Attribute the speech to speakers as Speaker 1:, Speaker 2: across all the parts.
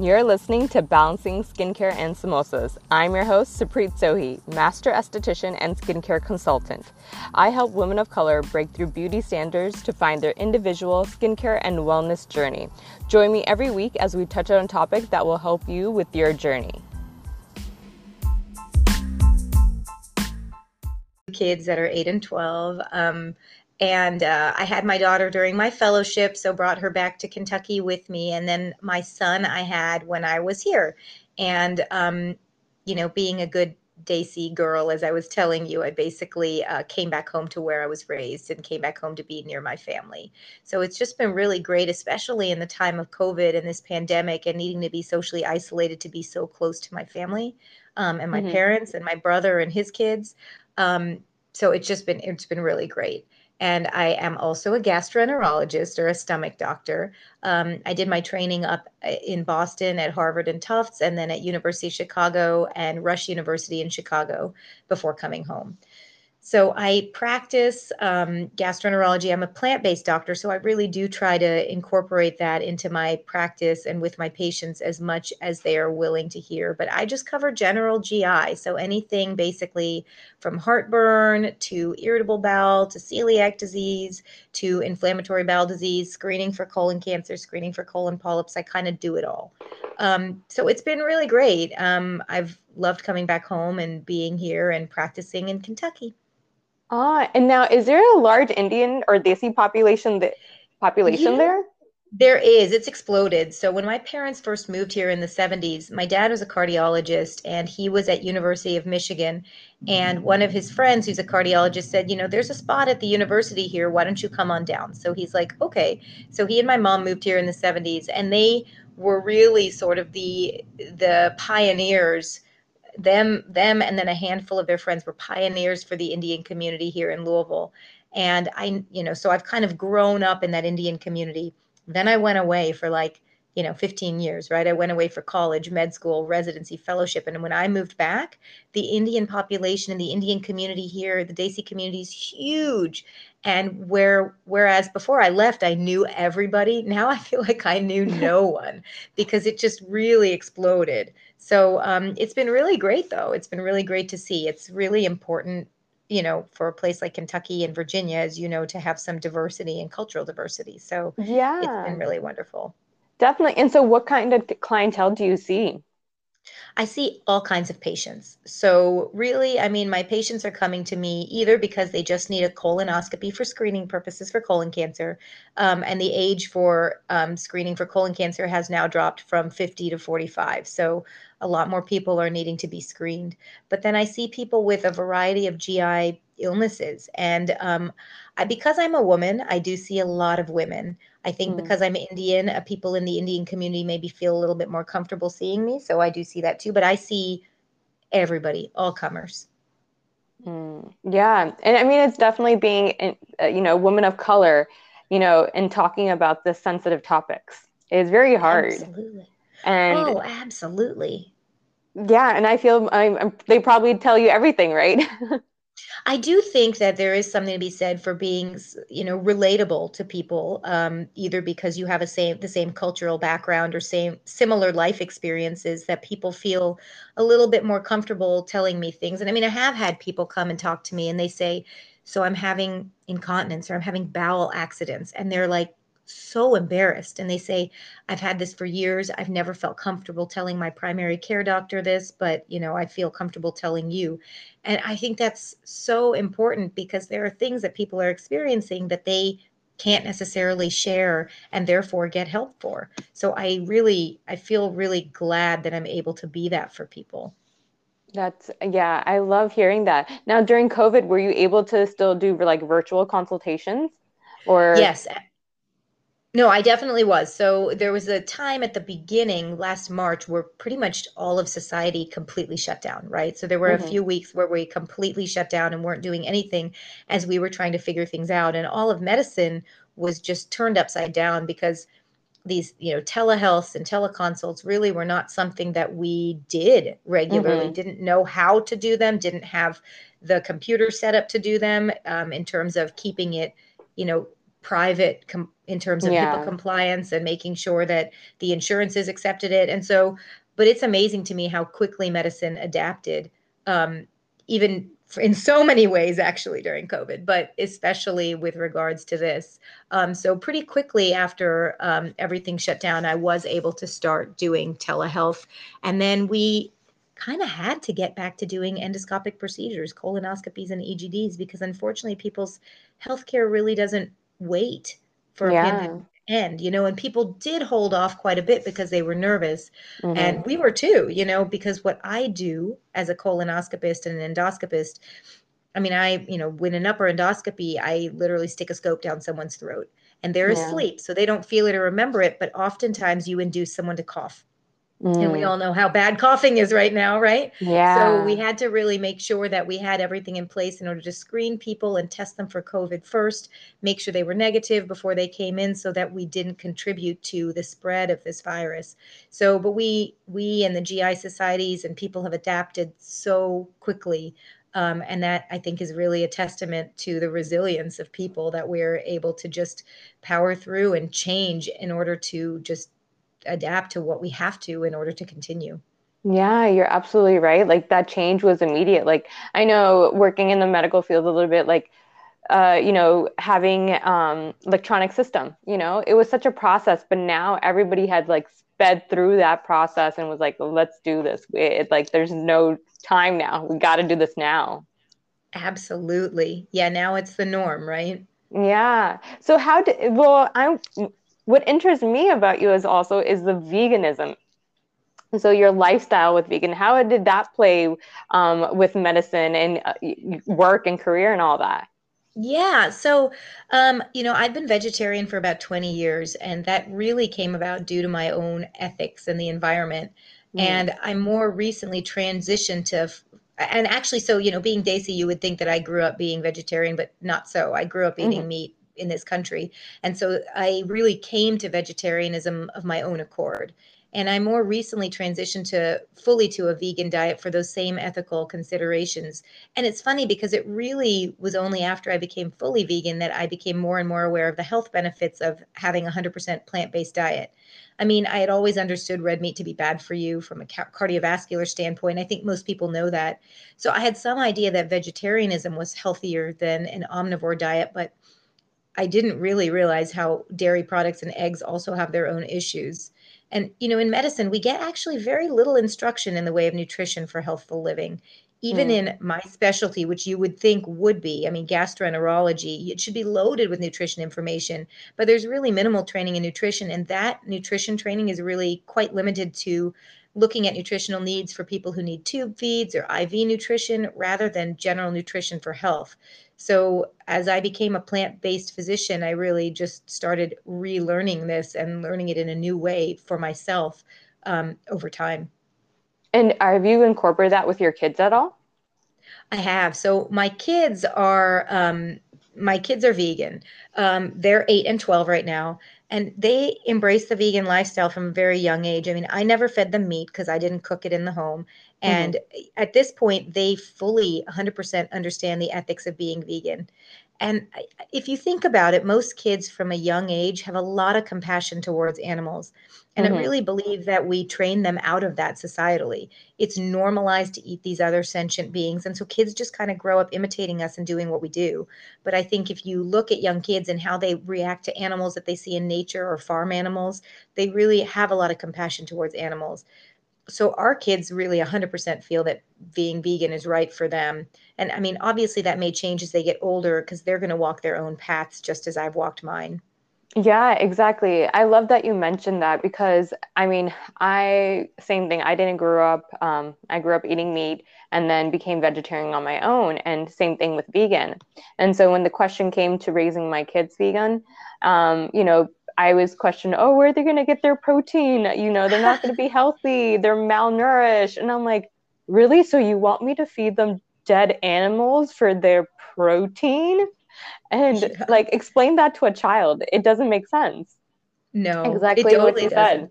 Speaker 1: You're listening to Balancing Skincare and Samosas. I'm your host, Supreet Sohi, master esthetician and skincare consultant. I help women of color break through beauty standards to find their individual skincare and wellness journey. Join me every week as we touch on a topic that will help you with your journey.
Speaker 2: Kids that are 8 and 12. Um, and uh, I had my daughter during my fellowship, so brought her back to Kentucky with me. And then my son I had when I was here. And, um, you know, being a good Desi girl, as I was telling you, I basically uh, came back home to where I was raised and came back home to be near my family. So it's just been really great, especially in the time of COVID and this pandemic and needing to be socially isolated to be so close to my family um, and my mm-hmm. parents and my brother and his kids. Um, so it's just been it's been really great and I am also a gastroenterologist or a stomach doctor. Um, I did my training up uh, in Boston at Harvard and Tufts, and then at University of Chicago and Rush University in Chicago before coming home. So I practice um, gastroenterology. I'm a plant based doctor, so I really do try to incorporate that into my practice and with my patients as much as they are willing to hear. But I just cover general GI. So anything basically from heartburn to irritable bowel to celiac disease to inflammatory bowel disease, screening for colon cancer, screening for colon polyps. I kind of do it all. Um, so it's been really great. Um, I've loved coming back home and being here and practicing in Kentucky.
Speaker 1: Ah, and now is there a large Indian or Desi population that population yeah, there?
Speaker 2: There is. It's exploded. So when my parents first moved here in the 70s, my dad was a cardiologist and he was at University of Michigan and one of his friends who's a cardiologist said, "You know, there's a spot at the university here. Why don't you come on down?" So he's like, "Okay." So he and my mom moved here in the 70s and they were really sort of the the pioneers them them and then a handful of their friends were pioneers for the Indian community here in Louisville. And I, you know, so I've kind of grown up in that Indian community. Then I went away for like, you know, 15 years, right? I went away for college, med school, residency, fellowship. And when I moved back, the Indian population and the Indian community here, the Desi community is huge. And where whereas before I left, I knew everybody. Now I feel like I knew no one because it just really exploded. So um, it's been really great, though. It's been really great to see. It's really important, you know, for a place like Kentucky and Virginia, as you know, to have some diversity and cultural diversity. So yeah, it's been really wonderful.
Speaker 1: Definitely. And so, what kind of clientele do you see?
Speaker 2: I see all kinds of patients. So, really, I mean, my patients are coming to me either because they just need a colonoscopy for screening purposes for colon cancer, um, and the age for um, screening for colon cancer has now dropped from 50 to 45. So, a lot more people are needing to be screened. But then I see people with a variety of GI illnesses. And um, I, because I'm a woman, I do see a lot of women. I think mm. because I'm Indian, uh, people in the Indian community maybe feel a little bit more comfortable seeing me. So I do see that too. But I see everybody, all comers.
Speaker 1: Mm. Yeah. And I mean, it's definitely being, uh, you know, woman of color, you know, and talking about the sensitive topics is very hard.
Speaker 2: Absolutely. And oh, absolutely.
Speaker 1: Yeah, and I feel I'm, I'm, they probably tell you everything, right?
Speaker 2: I do think that there is something to be said for being, you know, relatable to people, um, either because you have a same the same cultural background or same similar life experiences that people feel a little bit more comfortable telling me things. And I mean, I have had people come and talk to me, and they say, "So I'm having incontinence or I'm having bowel accidents," and they're like, so embarrassed and they say i've had this for years. I've never felt comfortable telling my primary care doctor this but you know i feel comfortable telling you. And i think that's so important because there are things that people are experiencing that they can't necessarily share and therefore get help for. So i really i feel really glad that i'm able to be that for people.
Speaker 1: That's yeah i love hearing that. Now during covid were you able to still do like virtual consultations? Or
Speaker 2: yes no, I definitely was. So there was a time at the beginning last March where pretty much all of society completely shut down, right? So there were mm-hmm. a few weeks where we completely shut down and weren't doing anything as we were trying to figure things out. And all of medicine was just turned upside down because these, you know, telehealth and teleconsults really were not something that we did regularly, mm-hmm. didn't know how to do them, didn't have the computer set up to do them um, in terms of keeping it, you know, private com- in terms of
Speaker 1: Yeah.
Speaker 2: HIPAA compliance and making sure that the insurances accepted it. And so, but it's amazing to me how quickly medicine adapted, um, even in so many ways, actually, during COVID, but especially with regards to this. Um, so, pretty quickly after um, everything shut down, I was able to start doing telehealth. And then we kind of had to get back to doing endoscopic procedures, colonoscopies, and EGDs, because unfortunately, people's healthcare really doesn't wait for a pandemic to end, you know, and people did hold off quite a bit because they were nervous.
Speaker 1: Mhm.
Speaker 2: And we were too, you know, because what I do as a colonoscopist and an endoscopist, I mean, I, you know, when an upper endoscopy, I literally stick a scope down someone's throat and they're
Speaker 1: Yeah.
Speaker 2: asleep. So they don't feel it or remember it. But oftentimes you induce someone to cough. And we
Speaker 1: Mm.
Speaker 2: all know how bad coughing is right now, right?
Speaker 1: Yeah.
Speaker 2: So we had to really make sure that we had everything in place in order to screen people and test them for COVID first, make sure they were negative before they came in so that we didn't contribute to the spread of this virus. So but we we and the GI societies and people have adapted so quickly. Um, and that I think is really a testament to the resilience of people that we're able to just power through and change in order to just adapt to what we have to in order to continue.
Speaker 1: Yeah, you're absolutely right. Like that change was immediate. Like I know working in the medical field a little bit, like uh, you know, having um electronic system, you know, it was such a process, but now everybody had like sped through that process and was like, let's do this. It, like there's no time now. We got to do this now.
Speaker 2: Absolutely. Yeah, now it's the norm, right?
Speaker 1: Yeah. So how did, well, I'm, what interests me about you is also is the veganism. So your lifestyle with vegan, how did that play um, with medicine and uh, work and career and all that?
Speaker 2: Yeah, so um, you know, I've been vegetarian for about 20 years, and that really came about due to my own ethics and the environment.
Speaker 1: Mm,
Speaker 2: And I more recently transitioned to, f- and actually, so you know, being Desi, you would think that I grew up being vegetarian, but not so. I grew up
Speaker 1: mhm,
Speaker 2: eating meat in this country, and so I really came to vegetarianism of my own accord. And I more recently transitioned to fully to a vegan diet for those same ethical considerations and it's funny because it really was only after I became fully vegan that I became more and more aware of the health benefits of having a 100% plant-based diet. I mean, I had always understood red meat to be bad for you from a ca- cardiovascular standpoint. I think most people know that. So I had some idea that vegetarianism was healthier than an omnivore diet, but I didn't really realize how dairy products and eggs also have their own issues. And, you know, in medicine, we get actually very little instruction in the way of nutrition for healthful living. Even
Speaker 1: mm.
Speaker 2: in my specialty, which you would think would be, I mean, gastroenterology, it should be loaded with nutrition information, but there's really minimal training in nutrition. And that nutrition training is really quite limited to looking at nutritional needs for people who need tube feeds or IV nutrition rather than general nutrition for health. So, as I became a plant based physician, I really just started relearning this and learning it in a new way for myself um, over time.
Speaker 1: And have you incorporated that with your kids at all?
Speaker 2: I have. So my kids are um my kids are vegan. Um they're 8 and 12 right now and they embrace the vegan lifestyle from a very young age. I mean, I never fed them meat because I didn't cook it in the home.
Speaker 1: hmm
Speaker 2: And at this point, they fully 100% understand the ethics of being vegan. And if you think about it, most kids from a young age have a lot of compassion towards animals. And I
Speaker 1: hmm
Speaker 2: really believe that we train them out of that societally it's normalized to eat these other sentient beings. And so kids just kind of grow up imitating us and doing what we do. But I think if you look at young kids and how they react to animals that they see in nature or farm animals, they really have a lot of compassion towards animals. So our kids really 100% feel that being vegan is right for them. And I mean, obviously that may change as they get older because they're going to walk their own paths just as I've walked mine.
Speaker 1: Yeah, exactly. I love that you mentioned that because I mean, I same thing. I didn't grow up, um, I grew up eating meat and then became vegetarian on my own, and same thing with vegan. And so when the question came to raising my kids vegan, um, you know, I was questioned, oh, where are they going to get their protein? You know, they're not going to be healthy, they're malnourished. And I'm like, really? So you want me to feed them dead animals for their protein? And
Speaker 2: Yeah.
Speaker 1: like explain that to a child. It doesn't make sense.
Speaker 2: No, it
Speaker 1: Exactly what
Speaker 2: totally
Speaker 1: you
Speaker 2: doesn't.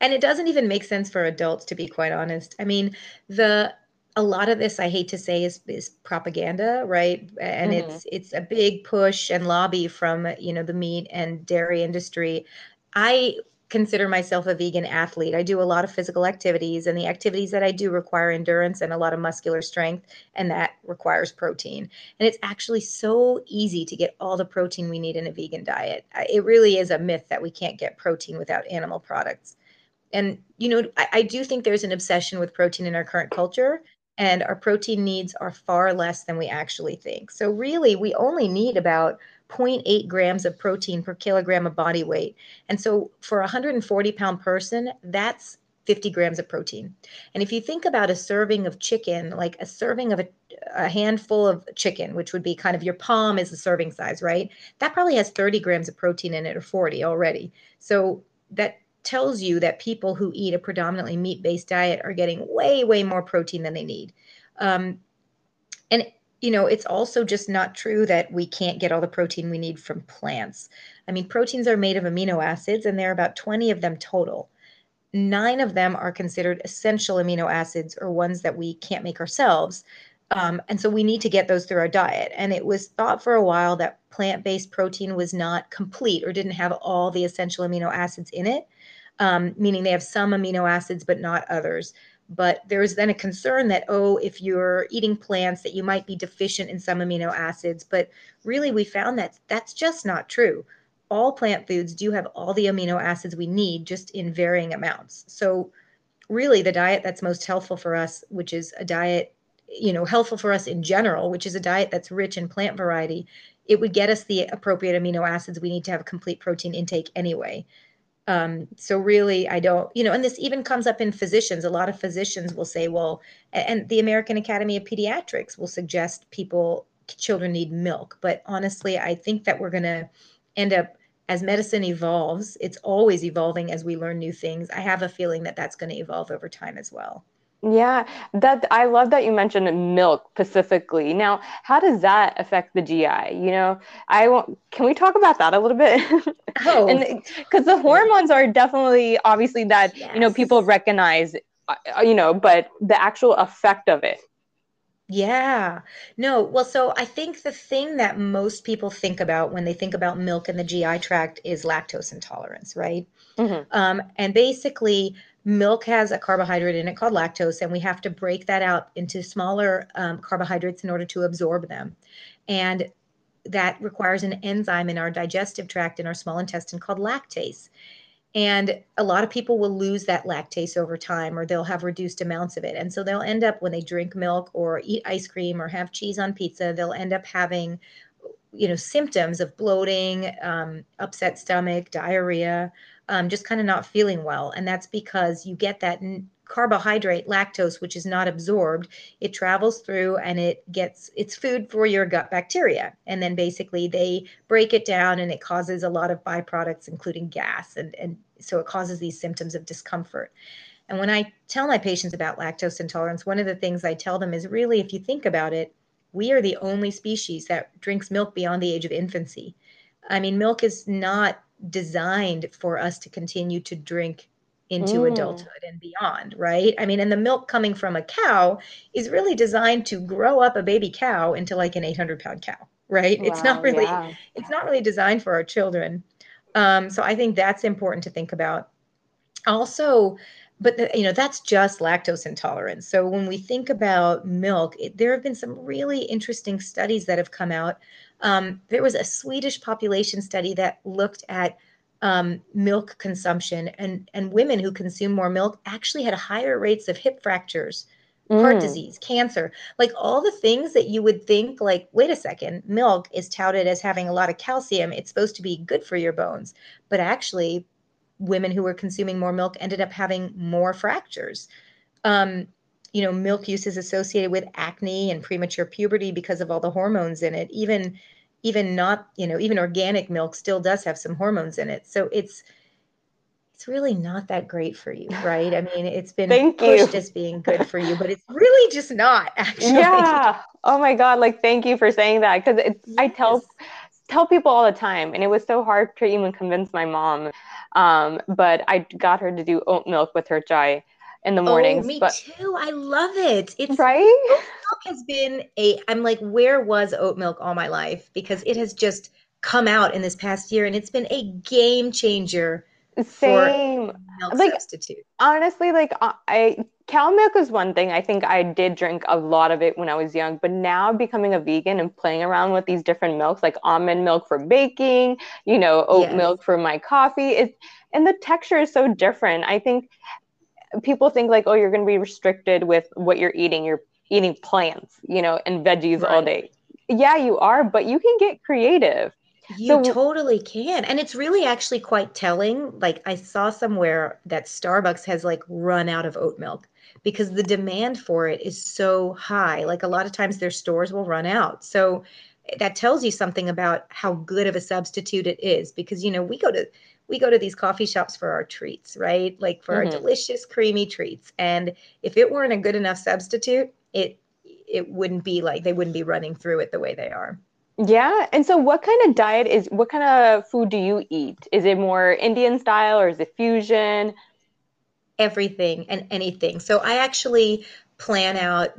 Speaker 2: And it doesn't even make sense for adults, to be quite honest. I mean, the a lot of this i hate to say is, is propaganda right and mm-hmm. it's it's a big push and lobby from you know the meat and dairy industry i consider myself a vegan athlete. I do a lot of physical activities and the activities that i do require endurance and a lot of muscular strength and that requires protein. And it's actually so easy to get all the protein we need in a vegan diet. It really is a myth that we can't get protein without animal products. And you know I, I do think there's an obsession with protein in our current culture and our protein needs are far less than we actually think. So, really, we only need about 0.8 grams of protein per kilogram of body weight. And so, for a 140 pound person, that's 50 grams of protein. And if you think about a serving of chicken, like a serving of a, a, handful of chicken, which would be kind of your palm is the serving size, right? That probably has 30 grams of protein in it or 40 already. So that tells you that people who eat a predominantly meat based diet are getting way, way more protein than they need. Um, and, you know, it's also just not true that we can't get all the protein we need from plants. I mean, proteins are made of amino acids, and there are about 20 of them total. Nine of them are considered essential amino acids or ones that we can't make ourselves. Um, and so we need to get those through our diet. And it was thought for a while that plant based protein was not complete or didn't have all the essential amino acids in it um, meaning they have some amino acids but not others. But there's then a concern that, oh, if you're eating plants, that you might be deficient in some amino acids. But really, we found that that's just not true. All plant foods do have all the amino acids we need, just in varying amounts. So, really, the diet that's most helpful for us, which is a diet, you know, helpful for us in general, which is a diet that's rich in plant variety, it would get us the appropriate amino acids we need to have a complete protein intake anyway. Um, so really, I don't, you know, and this even comes up in physicians. A lot of physicians will say, well, and the American Academy of Pediatrics will suggest people, children need milk. But honestly, I think that we're going to end up, as medicine evolves, it's always evolving as we learn new things. I have a feeling that that's going to evolve over time as well.
Speaker 1: Yeah, that I love that you mentioned milk specifically. Now, how does that affect the GI? You know, I want can we talk about that a little bit? Oh, and because the hormones are definitely obviously that yes. you know people recognize, uh, you know, but the actual effect of it.
Speaker 2: Yeah. No, well, so I think the thing that most people think about when they think about milk in the GI tract is lactose intolerance, right? Mm-hmm. Um, and basically, milk has a carbohydrate in it called lactose, and we have to break that out into smaller um, carbohydrates in order to absorb them. And that requires an enzyme in our digestive tract in our small intestine called lactase. And a lot of people will lose that lactase over time, or they'll have reduced amounts of it. And so they'll end up, when they drink milk or eat ice cream or have cheese on pizza, they'll end up having you know symptoms of bloating um, upset stomach diarrhea um, just kind of not feeling well. And that's because you get that carbohydrate, lactose, which is not absorbed. It travels through and it gets it's food for your gut bacteria. And then basically they break it down and it causes a lot of byproducts, including gas. And, and so it causes these symptoms of discomfort. And when I tell my patients about lactose intolerance, one of the things I tell them is really, if you think about it, we are the only species that drinks milk beyond the age of infancy. I mean, milk is not designed for us to continue to drink into mm. adulthood and beyond, right? I mean, and the milk coming from a cow is really designed to grow up a baby cow into like an 800 pound cow, right? Wow, it's not really, yeah. it's not really designed for our children. Um, so I think that's important to think about. Also, but the, you know that's just lactose intolerance. So when we think about milk, it, there have been some really interesting studies that have come out um, there was a Swedish population study that looked at um, milk consumption, and, and women who consume more milk actually had higher rates of hip fractures, mm. heart disease, cancer, like all the things that you would think, like, wait a second, milk is touted as having a lot of calcium. It's supposed to be good for your bones. But actually, women who were consuming more milk ended up having more fractures. Um, you know, milk use is associated with acne and premature puberty because of all the hormones in it. Even even not, you know, even organic milk still does have some hormones in it. So it's it's really not that great for you, right? I mean, it's been thank pushed you. as being good for you, but it's really just not actually.
Speaker 1: Yeah. Oh my God. Like, thank you for saying that. Cause it's, yes. I tell, tell people all the time, and it was so hard to even convince my mom. Um, but I got her to do oat milk with her chai in the mornings.
Speaker 2: Oh, me
Speaker 1: but,
Speaker 2: too. I love it. It's
Speaker 1: right.
Speaker 2: Oat milk has been a. I'm like, where was oat milk all my life? Because it has just come out in this past year, and it's been a game changer.
Speaker 1: Same.
Speaker 2: milk
Speaker 1: like
Speaker 2: substitute.
Speaker 1: honestly, like uh, I cow milk is one thing. I think I did drink a lot of it when I was young, but now becoming a vegan and playing around with these different milks, like almond milk for baking, you know, oat
Speaker 2: Yes.
Speaker 1: milk for my coffee, it's and the texture is so different. I think people think like, oh, you're going to be restricted with what you're eating. You're eating plants, you know, and veggies all day. Yeah, you are, but you can get creative.
Speaker 2: You
Speaker 1: So-
Speaker 2: totally can. And it's really actually quite telling. Like I saw somewhere that Starbucks has like run out of oat milk because the demand for it is so high. Like a lot of times their stores will run out. So that tells you something about how good of a substitute it is because you know, we go to we go to these coffee shops for our treats, right? Like for
Speaker 1: Mhm.
Speaker 2: our delicious creamy treats. And if it weren't a good enough substitute, it it wouldn't be like they wouldn't be running through it the way they are.
Speaker 1: Yeah. And so what kind of diet is what kind of food do you eat? Is it more Indian style or is it fusion?
Speaker 2: everything and anything. So I actually plan out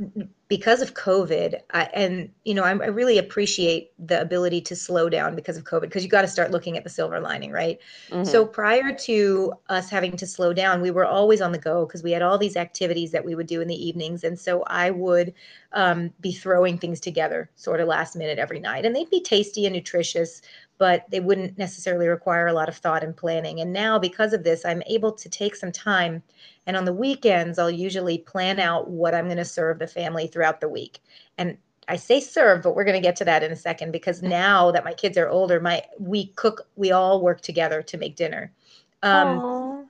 Speaker 2: because of COVID, I, and you know, I, I really appreciate the ability to slow down because of COVID because you got to start looking at the silver lining, right?
Speaker 1: Mhm.
Speaker 2: So prior to us having to slow down, we were always on the go because we had all these activities that we would do in the evenings, and so I would um, be throwing things together sort of last minute every night, and they'd be tasty and nutritious, but they wouldn't necessarily require a lot of thought and planning. And now because of this, I'm able to take some time, and on the weekends, I'll usually plan out what I'm going to serve the family throughout the week, and I say serve, but we're going to get to that in a second because now that my kids are older, my we cook, we all work together to make dinner. Um,
Speaker 1: Aw.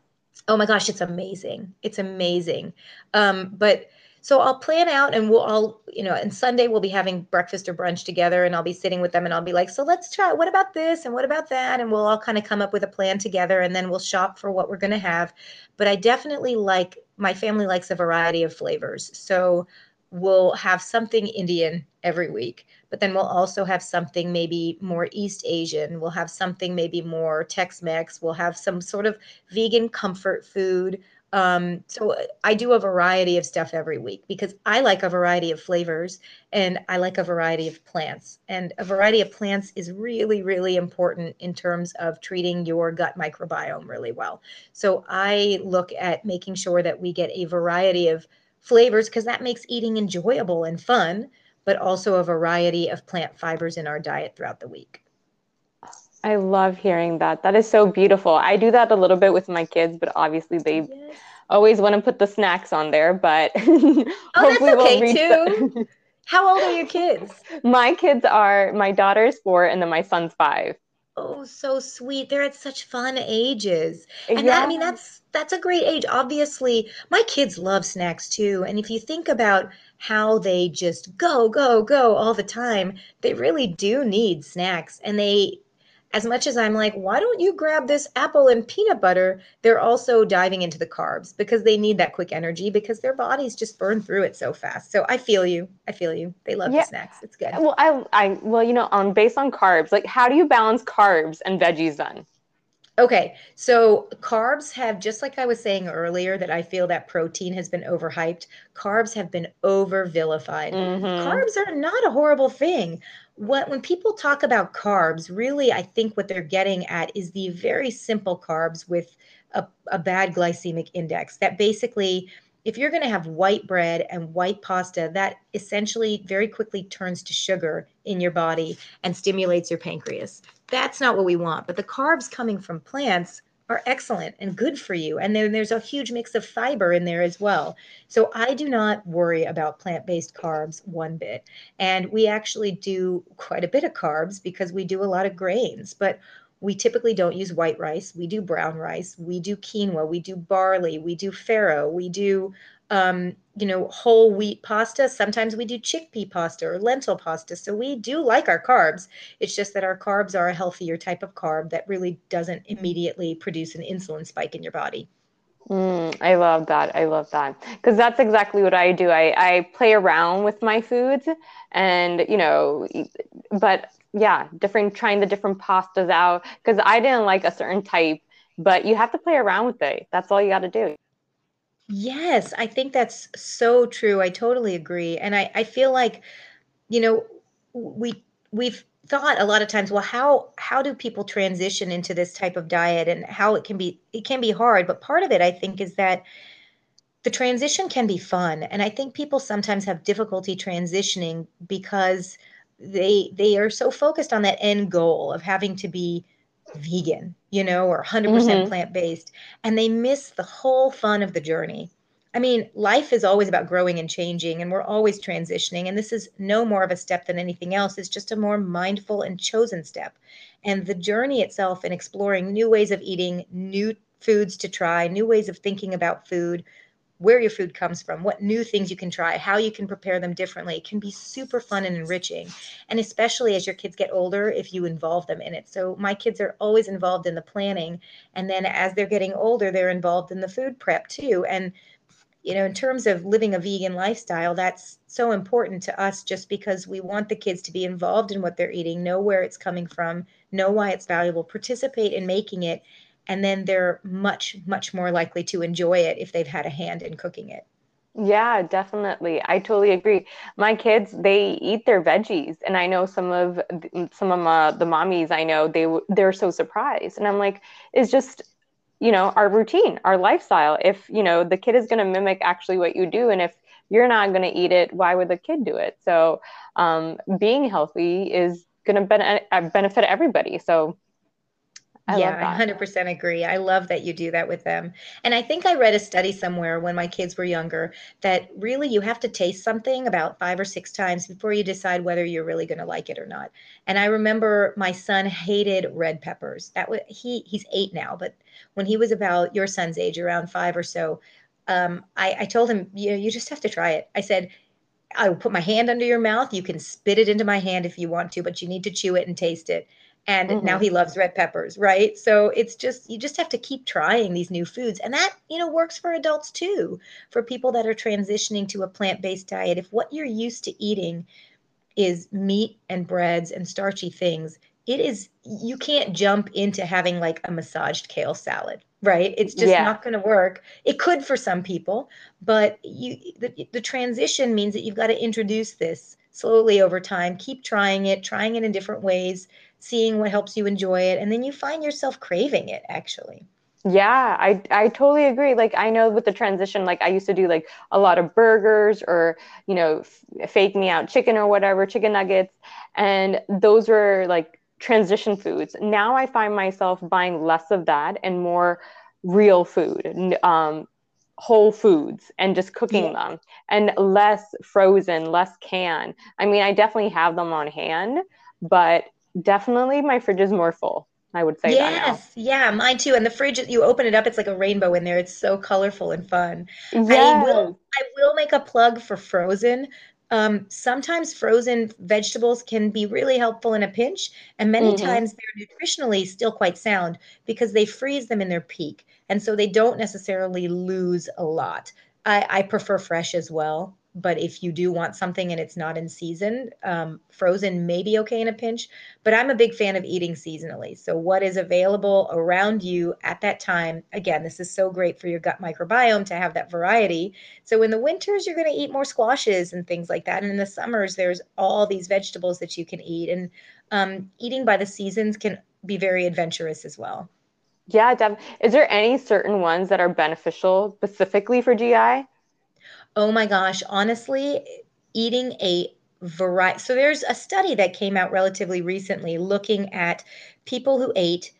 Speaker 2: oh my gosh, it's amazing. It's amazing. Um, but so I'll plan out and we'll all, you know, and Sunday we'll be having breakfast or brunch together and I'll be sitting with them and I'll be like, so let's try, what about this and what about that? And we'll all kind of come up with a plan together and then we'll shop for what we're going to have. But I definitely like, my family likes a variety of flavors. So we'll have something Indian every week, but then we'll also have something maybe more East Asian. We'll have something maybe more Tex Mex. We'll have some sort of vegan comfort food. Um, so I do a variety of stuff every week because I like a variety of flavors and I like a variety of plants. And a variety of plants is really, really important in terms of treating your gut microbiome really well. So I look at making sure that we get a variety of flavors because that makes eating enjoyable and fun, but also a variety of plant fibers in our diet throughout the week.
Speaker 1: I love hearing that. That is so beautiful. I do that a little bit with my kids, but obviously they
Speaker 2: Yes.
Speaker 1: always want to put the snacks on there, but
Speaker 2: Oh, that's
Speaker 1: hopefully we'll
Speaker 2: okay
Speaker 1: the-
Speaker 2: too. How old are your kids?
Speaker 1: My kids are my daughter's four and then my son's five.
Speaker 2: Oh, so sweet. They're at such fun ages. And that, I mean, that's that's a great age. Obviously, my kids love snacks too. And if you think about how they just go, go, go all the time, they really do need snacks. And they, as much as I'm like, why don't you grab this apple and peanut butter? They're also diving into the carbs because they need that quick energy because their bodies just burn through it so fast. So I feel you. I feel you. They love
Speaker 1: Yeah.
Speaker 2: the snacks. It's good.
Speaker 1: Well, I, I, well, you know, on based on carbs, like how do you balance carbs and veggies then?
Speaker 2: Okay, so carbs have, just like I was saying earlier, that I feel that protein has been overhyped, carbs have been over vilified.
Speaker 1: Mhm.
Speaker 2: Carbs are not a horrible thing. What when people talk about carbs, really, I think what they're getting at is the very simple carbs with a, a bad glycemic index. That basically, if you're going to have white bread and white pasta, that essentially very quickly turns to sugar in your body and stimulates your pancreas. That's not what we want. But the carbs coming from plants are excellent and good for you. And then there's a huge mix of fiber in there as well. So I do not worry about plant based carbs one bit. And we actually do quite a bit of carbs because we do a lot of grains. But we typically don't use white rice. We do brown rice. We do quinoa. We do barley. We do farro. We do, um, you know, whole wheat pasta. Sometimes we do chickpea pasta or lentil pasta. So we do like our carbs. It's just that our carbs are a healthier type of carb that really doesn't immediately produce an insulin spike in your body.
Speaker 1: Mm, I love that. I love that because that's exactly what I do. I, I play around with my foods and, you know, but yeah, different, trying the different pastas out because I didn't like a certain type, but you have to play around with it. That's all you got to do.
Speaker 2: Yes, I think that's so true. I totally agree. And I, I feel like, you know, we we've thought a lot of times, well, how how do people transition into this type of diet and how it can be it can be hard. But part of it, I think, is that the transition can be fun. And I think people sometimes have difficulty transitioning because they they are so focused on that end goal of having to be vegan, you know, or 100%
Speaker 1: hmm
Speaker 2: plant-based, and they miss the whole fun of the journey. I mean, life is always about growing and changing, and we're always transitioning. And this is no more of a step than anything else. It's just a more mindful and chosen step. And the journey itself in exploring new ways of eating, new foods to try, new ways of thinking about food, where your food comes from, what new things you can try, how you can prepare them differently can be super fun and enriching. And especially as your kids get older, if you involve them in it. So my kids are always involved in the planning. And then as they're getting older, they're involved in the food prep too. And you know, in terms of living a vegan lifestyle, that's so important to us just because we want the kids to be involved in what they're eating, know where it's coming from, know why it's valuable, participate in making it, and then they're much, much more likely to enjoy it if they've had a hand in cooking it.
Speaker 1: Yeah, definitely. I totally agree. My kids, they eat their veggies, and I know some of some of uh, the mommies I know they they're so surprised, and I'm like, it's just you know our routine, our lifestyle. If you know the kid is going to mimic actually what you do, and if you're not going to eat it, why would the kid do it? So, um, being healthy is going to ben- benefit everybody. So I
Speaker 2: Yeah, I 100% agree. I love that you do that with them. And I think I read a study somewhere when my kids were younger that really you have to taste something about five or six times before you decide whether you're really going to like it or not. And I remember my son hated red peppers. That was he he's eight now, but when he was about your son's age, around five or so, um, I, I told him, you know, you just have to try it. I said, I will put my hand under your mouth. You can spit it into my hand if you want to, but you need to chew it and taste it. And now
Speaker 1: hmm
Speaker 2: he loves red peppers, right? So it's just, you just have to keep trying these new foods. And that, you know, works for adults too, for people that are transitioning to a plant-based diet. If what you're used to eating is meat and breads and starchy things, it is you can't jump into having like a massaged kale salad, right? It's just
Speaker 1: Yeah.
Speaker 2: not going to work. It could for some people, but you the, the transition means that you've got to introduce this slowly over time, keep trying it, trying it in different ways, seeing what helps you enjoy it, and then you find yourself craving it actually.
Speaker 1: Yeah, I I totally agree. Like I know with the transition, like I used to do like a lot of burgers or you know f fake me out chicken or whatever, chicken nuggets, and those were like transition foods. Now I find myself buying less of that and more real food, um, whole foods, and just cooking
Speaker 2: Yeah.
Speaker 1: them, and less frozen, less canned. I mean, I definitely have them on hand, but definitely my fridge is more full. I would say that.
Speaker 2: Yes, yeah, mine too. And the fridge, you open it up, it's like a rainbow in there. It's so colorful and fun. I will I will make a plug for frozen. Um, sometimes frozen vegetables can be really helpful in a pinch, and many
Speaker 1: hmm
Speaker 2: times they're nutritionally still quite sound because they freeze them in their peak, and so they don't necessarily lose a lot. I, I prefer fresh as well, but if you do want something and it's not in season, um, frozen may be okay in a pinch. But I'm a big fan of eating seasonally. So, what is available around you at that time? Again, this is so great for your gut microbiome to have that variety. So, in the winters, you're going to eat more squashes and things like that. And in the summers, there's all these vegetables that you can eat. And um, eating by the seasons can be very adventurous as well.
Speaker 1: Yeah, def is there any certain ones that are beneficial specifically for GI?
Speaker 2: Oh my gosh, honestly, eating a variety. So there's a study that came out relatively recently looking at people who ate,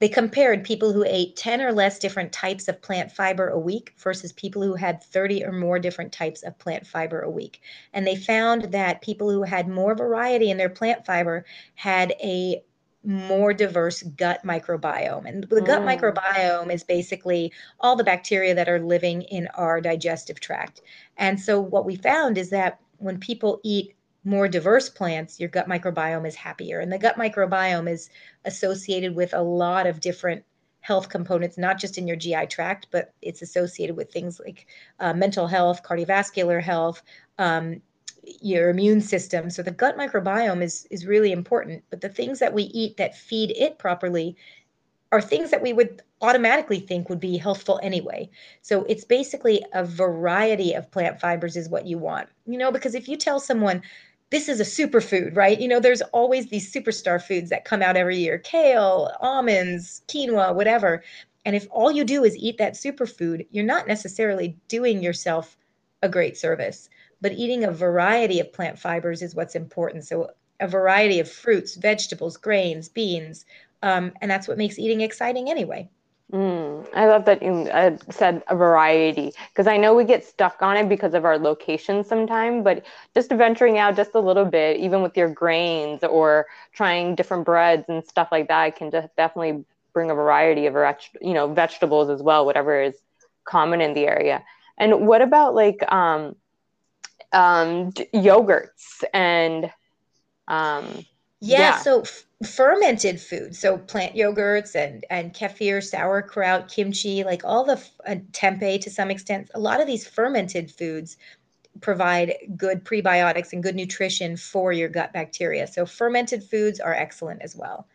Speaker 2: they compared people who ate 10 or less different types of plant fiber a week versus people who had 30 or more different types of plant fiber a week. And they found that people who had more variety in their plant fiber had a more diverse gut microbiome. And the gut
Speaker 1: Mm,
Speaker 2: microbiome is basically all the bacteria that are living in our digestive tract. And so what we found is that when people eat more diverse plants, your gut microbiome is happier. And the gut microbiome is associated with a lot of different health components, not just in your GI tract, but it's associated with things like uh, mental health, cardiovascular health, um, your immune system. So the gut microbiome is is really important. But the things that we eat that feed it properly are things that we would automatically think would be healthful anyway. So it's basically a variety of plant fibers is what you want. You know, because if you tell someone this is a superfood, right? You know, there's always these superstar foods that come out every year kale, almonds, quinoa, whatever. And if all you do is eat that superfood, you're not necessarily doing yourself a great service. But eating a variety of plant fibers is what's important. So, a variety of fruits, vegetables, grains, beans. Um, and that's what makes eating exciting anyway.
Speaker 1: Mm, I love that you uh, said a variety because I know we get stuck on it because of our location sometimes, but just venturing out just a little bit, even with your grains or trying different breads and stuff like that, can just definitely bring a variety of you know vegetables as well, whatever is common in the area. And what about like um, um, yogurts and um,
Speaker 2: yeah, yeah. so f- fermented food, so plant yogurts and and kefir, sauerkraut, kimchi, like all the uh, tempeh to some extent. A lot of these fermented foods provide good prebiotics and good nutrition for your gut bacteria. So fermented foods are excellent as well.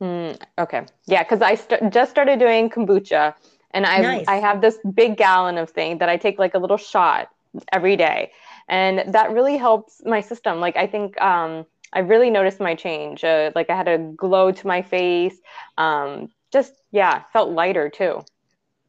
Speaker 1: Mm, okay, yeah, because I st- just started doing kombucha, and I nice. I have this big gallon of thing that I take like a little shot every day, and that really helps my system. Like I think. Um, I really noticed my change. Uh, like I had a glow to my face. Um, just yeah, felt lighter too.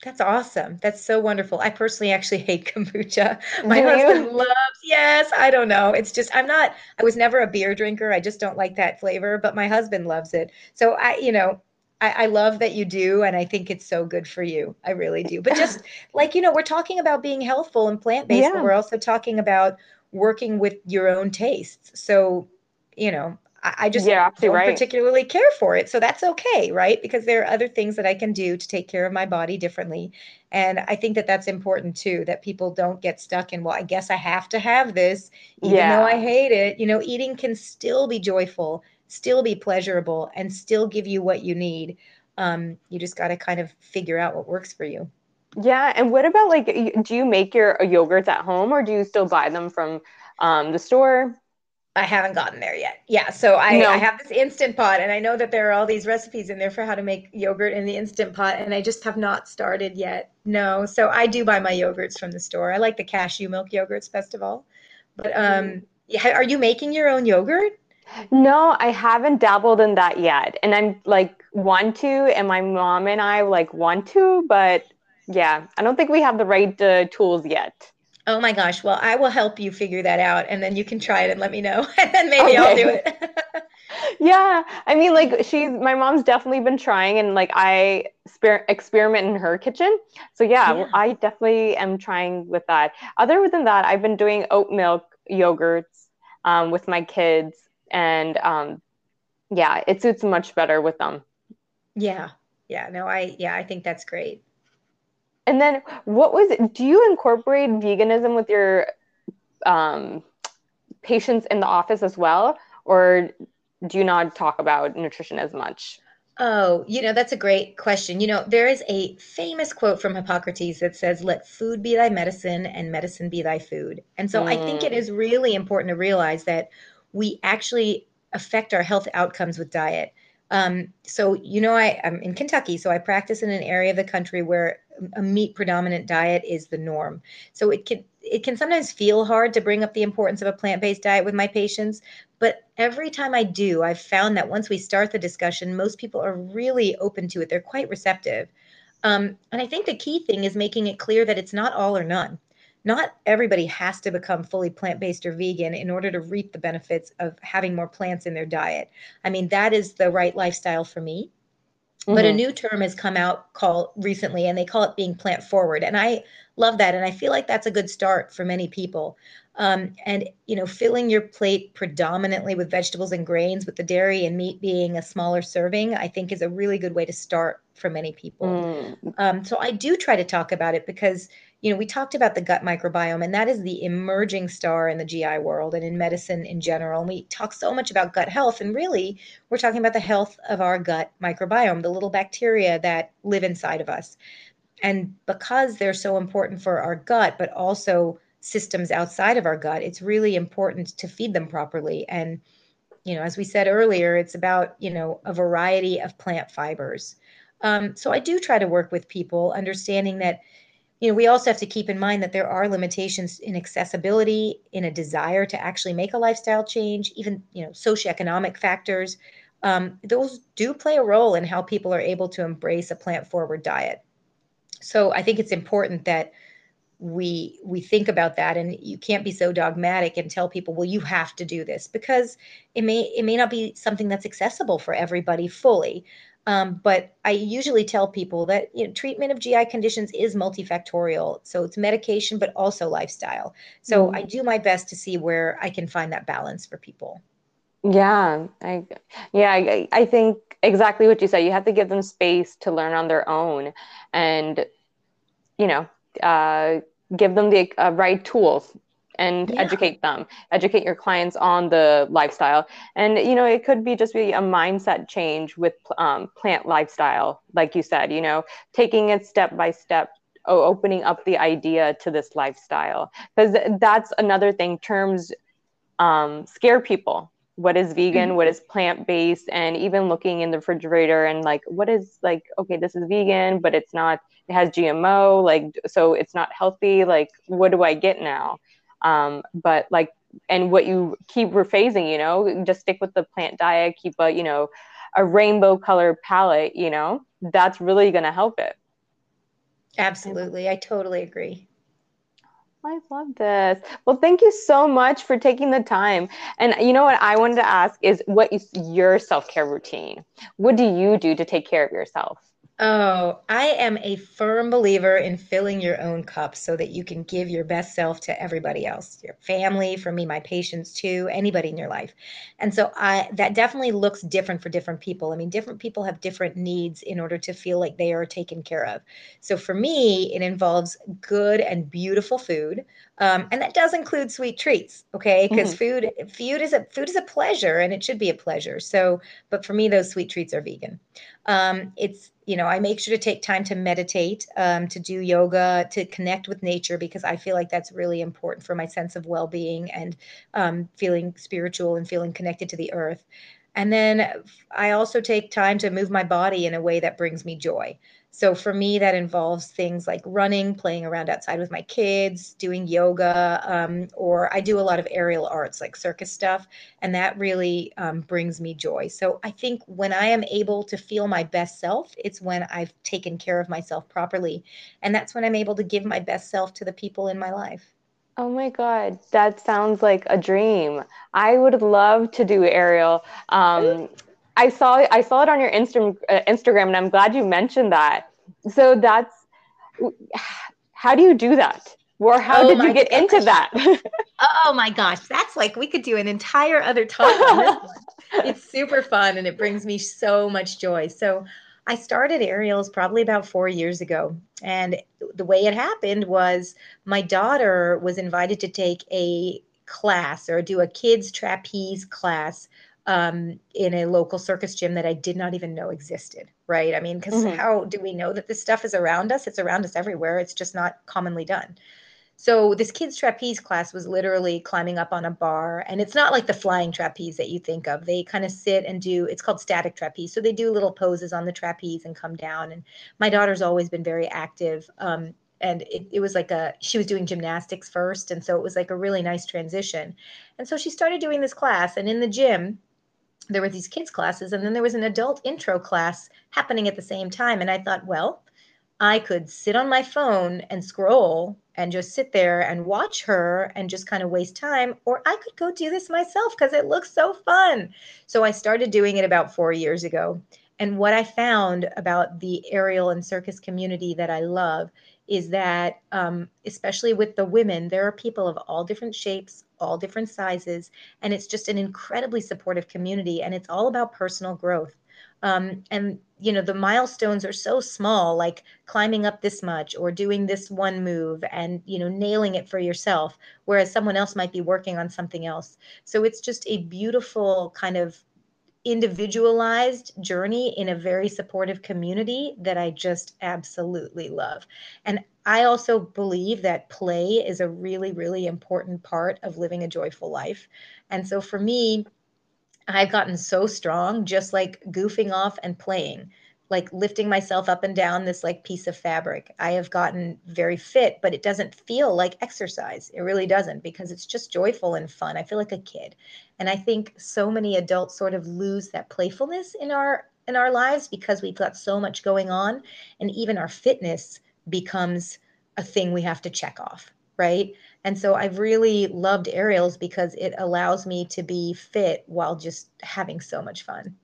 Speaker 2: That's awesome. That's so wonderful. I personally actually hate kombucha. My Do husband you? loves. Yes, I don't know. It's just I'm not. I was never a beer drinker. I just don't like that flavor. But my husband loves it. So I, you know, I, I love that you do, and I think it's so good for you. I really do. But just like you know, we're talking about being healthful and plant based, yeah. but we're also talking about working with your own tastes. So you know, I, I just yeah, don't right. particularly care for it. So that's okay, right? Because there are other things that I can do to take care of my body differently. And I think that that's important too, that people don't get stuck in, well, I guess I have to have this, even yeah. though I hate it. You know, eating can still be joyful, still be pleasurable, and still give you what you need. Um, you just got to kind of figure out what works for you.
Speaker 1: Yeah. And what about like, do you make your yogurts at home or do you still buy them from um, the store?
Speaker 2: I haven't gotten there yet. Yeah, so I, no. I have this instant pot, and I know that there are all these recipes in there for how to make yogurt in the instant pot, and I just have not started yet. No, so I do buy my yogurts from the store. I like the cashew milk yogurts best of all. But um, are you making your own yogurt?
Speaker 1: No, I haven't dabbled in that yet, and I'm like want to, and my mom and I like want to, but yeah, I don't think we have the right uh, tools yet.
Speaker 2: Oh my gosh. Well, I will help you figure that out and then you can try it and let me know. and then maybe okay. I'll do it.
Speaker 1: yeah. I mean, like, she's my mom's definitely been trying and like I sper- experiment in her kitchen. So, yeah, yeah, I definitely am trying with that. Other than that, I've been doing oat milk yogurts um, with my kids. And um, yeah, it suits much better with them.
Speaker 2: Yeah. Yeah. No, I, yeah, I think that's great.
Speaker 1: And then what was it? Do you incorporate veganism with your um, patients in the office as well? Or do you not talk about nutrition as much?
Speaker 2: Oh, you know, that's a great question. You know, there is a famous quote from Hippocrates that says, Let food be thy medicine and medicine be thy food. And so mm. I think it mm. really important to realize that we actually affect our health outcomes with diet. Um, so, you know, I, I'm in Kentucky, so I practice in an area of the country where a meat predominant diet is the norm. So it can it can sometimes feel hard to bring up the importance of a plant-based diet with my patients, but every time I do, I've found that once we start the discussion, most people are really open to it. They're quite receptive. Um, and I think the key thing is making it clear that it's not all or none. Not everybody has to become fully plant based or vegan in order to reap the benefits of having more plants in their diet. I mean, that is the right lifestyle for me. Mm-hmm. But a mm-hmm. new term has come out called recently, and they call it being plant forward. And I love that, and I feel like that's a good start for many people. Um, and you know, filling your plate predominantly with vegetables and grains, with the dairy and meat being a smaller serving, I think is a really good way to start for many people. Mm. Um, so I do try to talk about it because you know, we talked about the gut microbiome, and that is the emerging star in the GI world and in medicine in general. And we talk so much about gut health, and really, we're talking about the health of our gut microbiome, the little bacteria that live inside of us. And because they're so important for our gut, but also systems outside of our gut, it's really important to feed them properly. And, you know, as we said earlier, it's about, you know, a variety of plant fibers. Um, so I do try to work with people, understanding that you know we also have to keep in mind that there are limitations in accessibility in a desire to actually make a lifestyle change even you know socioeconomic factors. Um, those do play a role in how people are able to embrace a plant forward diet. So i think it's important that we we think about that and you can't be so dogmatic and tell people well you have to do this because it may it may not be something that's accessible for everybody fully um, but I usually tell people that you know, treatment of GI conditions is multifactorial. So it's medication, but also lifestyle. So mm. I do my best to see where I can find that balance for people.
Speaker 1: Yeah, I yeah, I, I think exactly what you said. You have to give them space to learn on their own, and you know, uh, give them the uh, right tools and yeah. educate them educate your clients on the lifestyle. And you know it could be just be a mindset change with um, plant lifestyle like you said you know taking it step by step opening up the idea to this lifestyle. Because that's another thing terms um, scare people. What is vegan? Mm-hmm. what is plant-based? And even looking in the refrigerator and like what is like okay this is vegan but it's not it has gmo like so it's not healthy like what do i get now um, but like, and what you keep rephasing, you know, just stick with the plant diet, keep a, you know, a rainbow color palette, you know, that's really going to help it.
Speaker 2: Absolutely. I totally agree.
Speaker 1: I love this. Well, thank you so much for taking the time. And you know what I wanted to ask is what is your self-care routine? What do you do to take care of yourself?
Speaker 2: Oh, I am a firm believer in filling your own cup so that you can give your best self to everybody else, your family, for me, my patients too, anybody in your life. And so I that definitely looks different for different people. I mean, different people have different needs in order to feel like they are taken care of. So for me, it involves good and beautiful food. Um, and that does include sweet treats, okay? Because mm-hmm. food food is a food is a pleasure and it should be a pleasure. So, but for me, those sweet treats are vegan. Um, it's you know, I make sure to take time to meditate, um, to do yoga, to connect with nature because I feel like that's really important for my sense of well being and um, feeling spiritual and feeling connected to the earth. And then I also take time to move my body in a way that brings me joy. So for me, that involves things like running, playing around outside with my kids, doing yoga, um, or I do a lot of aerial arts like circus stuff. And that really um, brings me joy. So I think when I am able to feel my best self, it's when I've taken care of myself properly. And that's when I'm able to give my best self to the people in my life.
Speaker 1: Oh my God, that sounds like a dream. I would love to do aerial. Um, I saw I saw it on your Insta, uh, Instagram, and I'm glad you mentioned that. So that's how do you do that? Or how oh did you get gosh. into that?
Speaker 2: oh my gosh, that's like we could do an entire other talk on this one. It's super fun and it brings me so much joy. So I started aerials probably about four years ago. And the way it happened was my daughter was invited to take a class or do a kids trapeze class um, in a local circus gym that I did not even know existed, right? I mean, because mm-hmm. how do we know that this stuff is around us? It's around us everywhere. It's just not commonly done. So this kids trapeze class was literally climbing up on a bar, and it's not like the flying trapeze that you think of. They kind of sit and do. It's called static trapeze. So they do little poses on the trapeze and come down. And my daughter's always been very active. Um, and it, it was like a she was doing gymnastics first and so it was like a really nice transition and so she started doing this class and in the gym there were these kids classes and then there was an adult intro class happening at the same time and i thought well i could sit on my phone and scroll and just sit there and watch her and just kind of waste time or i could go do this myself because it looks so fun. So i started doing it about four years ago and what i found about the aerial and circus community that i love is that um, especially with the women there are people of all different shapes all different sizes and it's just an incredibly supportive community and it's all about personal growth. Um, and you know the milestones are so small like climbing up this much or doing this one move and you know nailing it for yourself whereas someone else might be working on something else. So it's just a beautiful kind of individualized journey in a very supportive community that I just absolutely love. And I also believe that play is a really, really important part of living a joyful life. And so for me, I've gotten so strong just like goofing off and playing like lifting myself up and down this like piece of fabric. I have gotten very fit, but it doesn't feel like exercise. It really doesn't because it's just joyful and fun. I feel like a kid. And I think so many adults sort of lose that playfulness in our in our lives because we've got so much going on and even our fitness becomes a thing we have to check off, right? And so I've really loved aerials because it allows me to be fit while just having so much fun.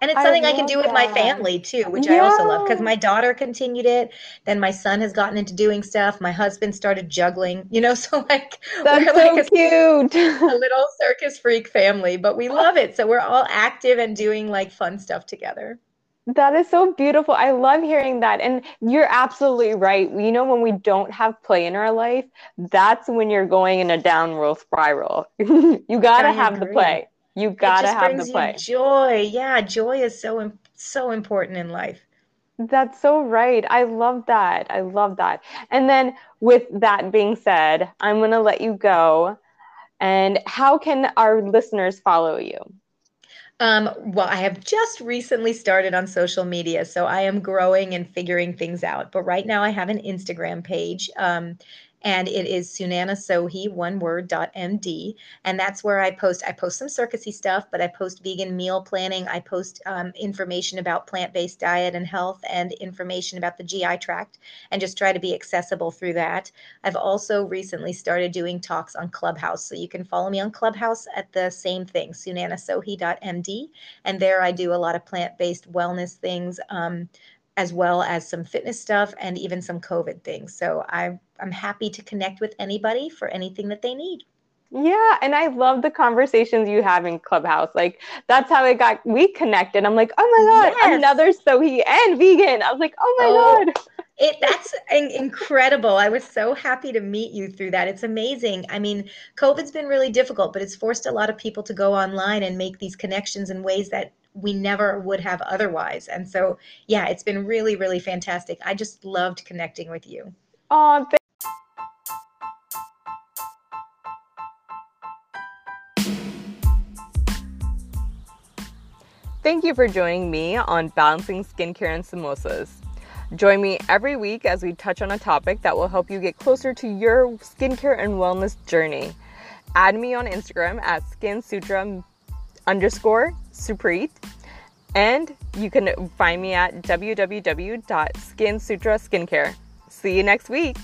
Speaker 2: And it's something I, I can do with my family too, which yeah. I also love because my daughter continued it. Then my son has gotten into doing stuff. My husband started juggling, you know, so like
Speaker 1: That's we're so like a, cute.
Speaker 2: a little circus freak family, but we love it. So we're all active and doing like fun stuff together.
Speaker 1: That is so beautiful. I love hearing that. And you're absolutely right. You know, when we don't have play in our life, that's when you're going in a downward spiral. you got to have agree. the play. You gotta have the play.
Speaker 2: joy. Yeah, joy is so so important in life.
Speaker 1: That's so right. I love that. I love that. And then with that being said, I'm going to let you go. And how can our listeners follow you?
Speaker 2: Um, well, I have just recently started on social media, so I am growing and figuring things out. But right now, I have an Instagram page. Um, and it is Sunana Sohi, one word, dot MD. And that's where I post, I post some circusy stuff, but I post vegan meal planning. I post um, information about plant-based diet and health and information about the GI tract and just try to be accessible through that. I've also recently started doing talks on Clubhouse. So you can follow me on Clubhouse at the same thing, sunanasohi.md. And there I do a lot of plant-based wellness things. Um, as well as some fitness stuff and even some COVID things. So I'm, I'm happy to connect with anybody for anything that they need.
Speaker 1: Yeah, and I love the conversations you have in Clubhouse. Like that's how it got we connected. I'm like, oh my god, yes. another Sohi and vegan. I was like, oh my oh, god.
Speaker 2: It that's incredible. I was so happy to meet you through that. It's amazing. I mean, COVID's been really difficult, but it's forced a lot of people to go online and make these connections in ways that we never would have otherwise. And so, yeah, it's been really, really fantastic. I just loved connecting with you.
Speaker 1: Oh, th- Thank you for joining me on Balancing Skincare and Samosas. Join me every week as we touch on a topic that will help you get closer to your skincare and wellness journey. Add me on Instagram at Skin Sutra underscore Supreet. And you can find me at www.skinsutra skincare. See you next week.